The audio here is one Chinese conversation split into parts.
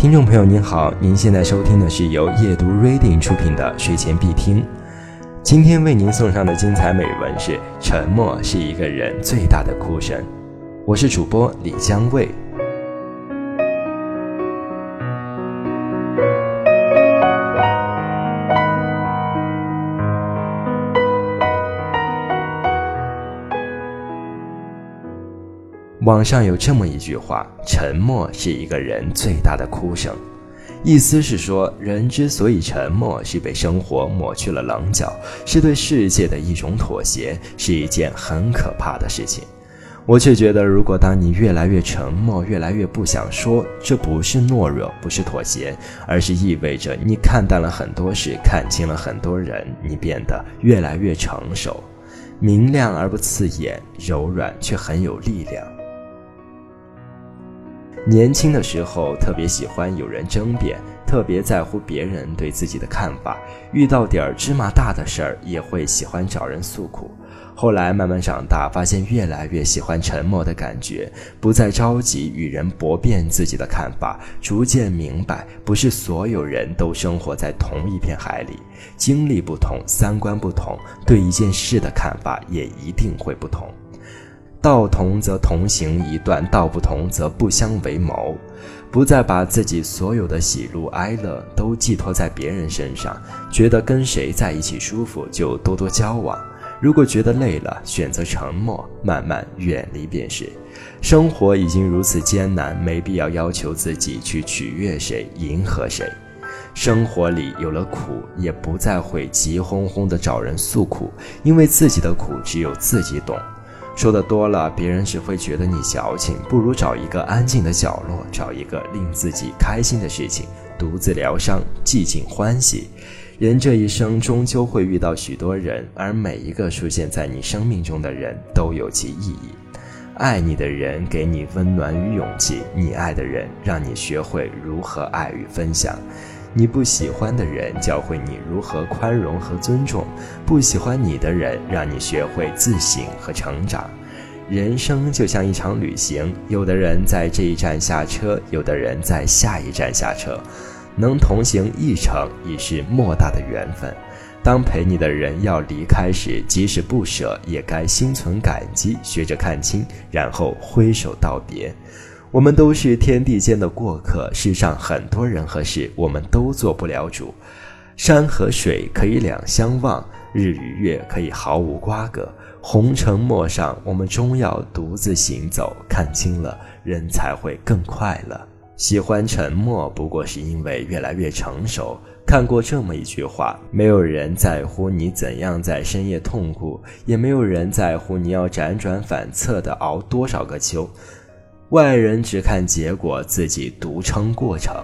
听众朋友您好，您现在收听的是由夜读 Reading 出品的睡前必听。今天为您送上的精彩美文是《沉默是一个人最大的哭声》，我是主播李江卫。网上有这么一句话：“沉默是一个人最大的哭声。”意思是说，人之所以沉默，是被生活抹去了棱角，是对世界的一种妥协，是一件很可怕的事情。我却觉得，如果当你越来越沉默，越来越不想说，这不是懦弱，不是妥协，而是意味着你看淡了很多事，看清了很多人，你变得越来越成熟，明亮而不刺眼，柔软却很有力量。年轻的时候特别喜欢有人争辩，特别在乎别人对自己的看法，遇到点儿芝麻大的事儿也会喜欢找人诉苦。后来慢慢长大，发现越来越喜欢沉默的感觉，不再着急与人驳辩自己的看法，逐渐明白，不是所有人都生活在同一片海里，经历不同，三观不同，对一件事的看法也一定会不同。道同则同行一段，道不同则不相为谋。不再把自己所有的喜怒哀乐都寄托在别人身上，觉得跟谁在一起舒服就多多交往。如果觉得累了，选择沉默，慢慢远离便是。生活已经如此艰难，没必要要求自己去取悦谁，迎合谁。生活里有了苦，也不再会急哄哄地找人诉苦，因为自己的苦只有自己懂。说的多了，别人只会觉得你矫情。不如找一个安静的角落，找一个令自己开心的事情，独自疗伤，寂静欢喜。人这一生终究会遇到许多人，而每一个出现在你生命中的人都有其意义。爱你的人给你温暖与勇气，你爱的人让你学会如何爱与分享。你不喜欢的人教会你如何宽容和尊重，不喜欢你的人让你学会自省和成长。人生就像一场旅行，有的人在这一站下车，有的人在下一站下车，能同行一程已是莫大的缘分。当陪你的人要离开时，即使不舍，也该心存感激，学着看清，然后挥手道别。我们都是天地间的过客，世上很多人和事，我们都做不了主。山和水可以两相望，日与月可以毫无瓜葛。红尘陌上，我们终要独自行走。看清了，人才会更快乐。喜欢沉默，不过是因为越来越成熟。看过这么一句话：没有人在乎你怎样在深夜痛苦，也没有人在乎你要辗转反侧的熬多少个秋。外人只看结果，自己独撑过程。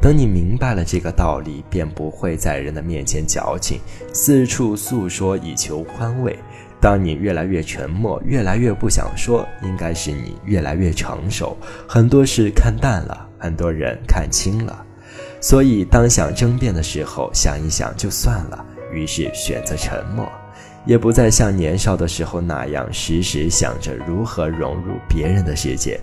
等你明白了这个道理，便不会在人的面前矫情，四处诉说以求宽慰。当你越来越沉默，越来越不想说，应该是你越来越成熟，很多事看淡了，很多人看清了。所以，当想争辩的时候，想一想就算了，于是选择沉默。也不再像年少的时候那样时时想着如何融入别人的世界，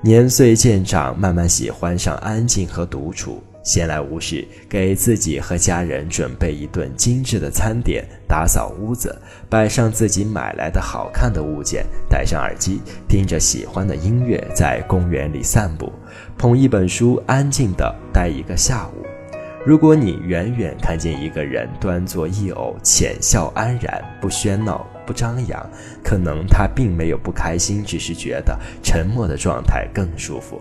年岁渐长，慢慢喜欢上安静和独处。闲来无事，给自己和家人准备一顿精致的餐点，打扫屋子，摆上自己买来的好看的物件，戴上耳机，听着喜欢的音乐，在公园里散步，捧一本书，安静地待一个下午。如果你远远看见一个人端坐一偶，浅笑安然，不喧闹，不张扬，可能他并没有不开心，只是觉得沉默的状态更舒服。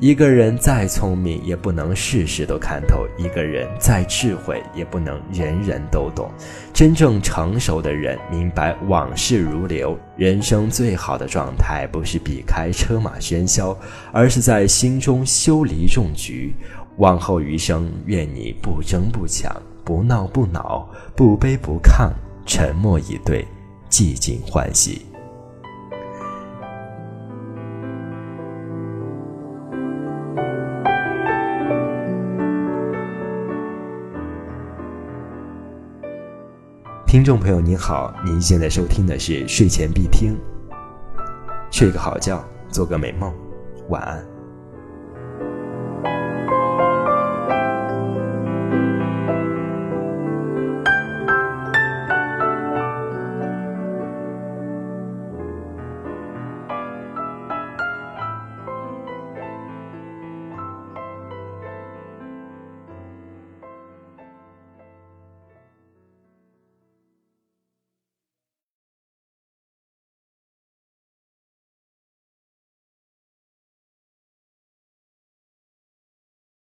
一个人再聪明，也不能事事都看透；一个人再智慧，也不能人人都懂。真正成熟的人明白往事如流，人生最好的状态不是避开车马喧嚣，而是在心中修篱种菊。往后余生，愿你不争不抢，不闹不恼，不卑不亢，沉默以对，寂静欢喜。听众朋友您好，您现在收听的是睡前必听，睡个好觉，做个美梦，晚安。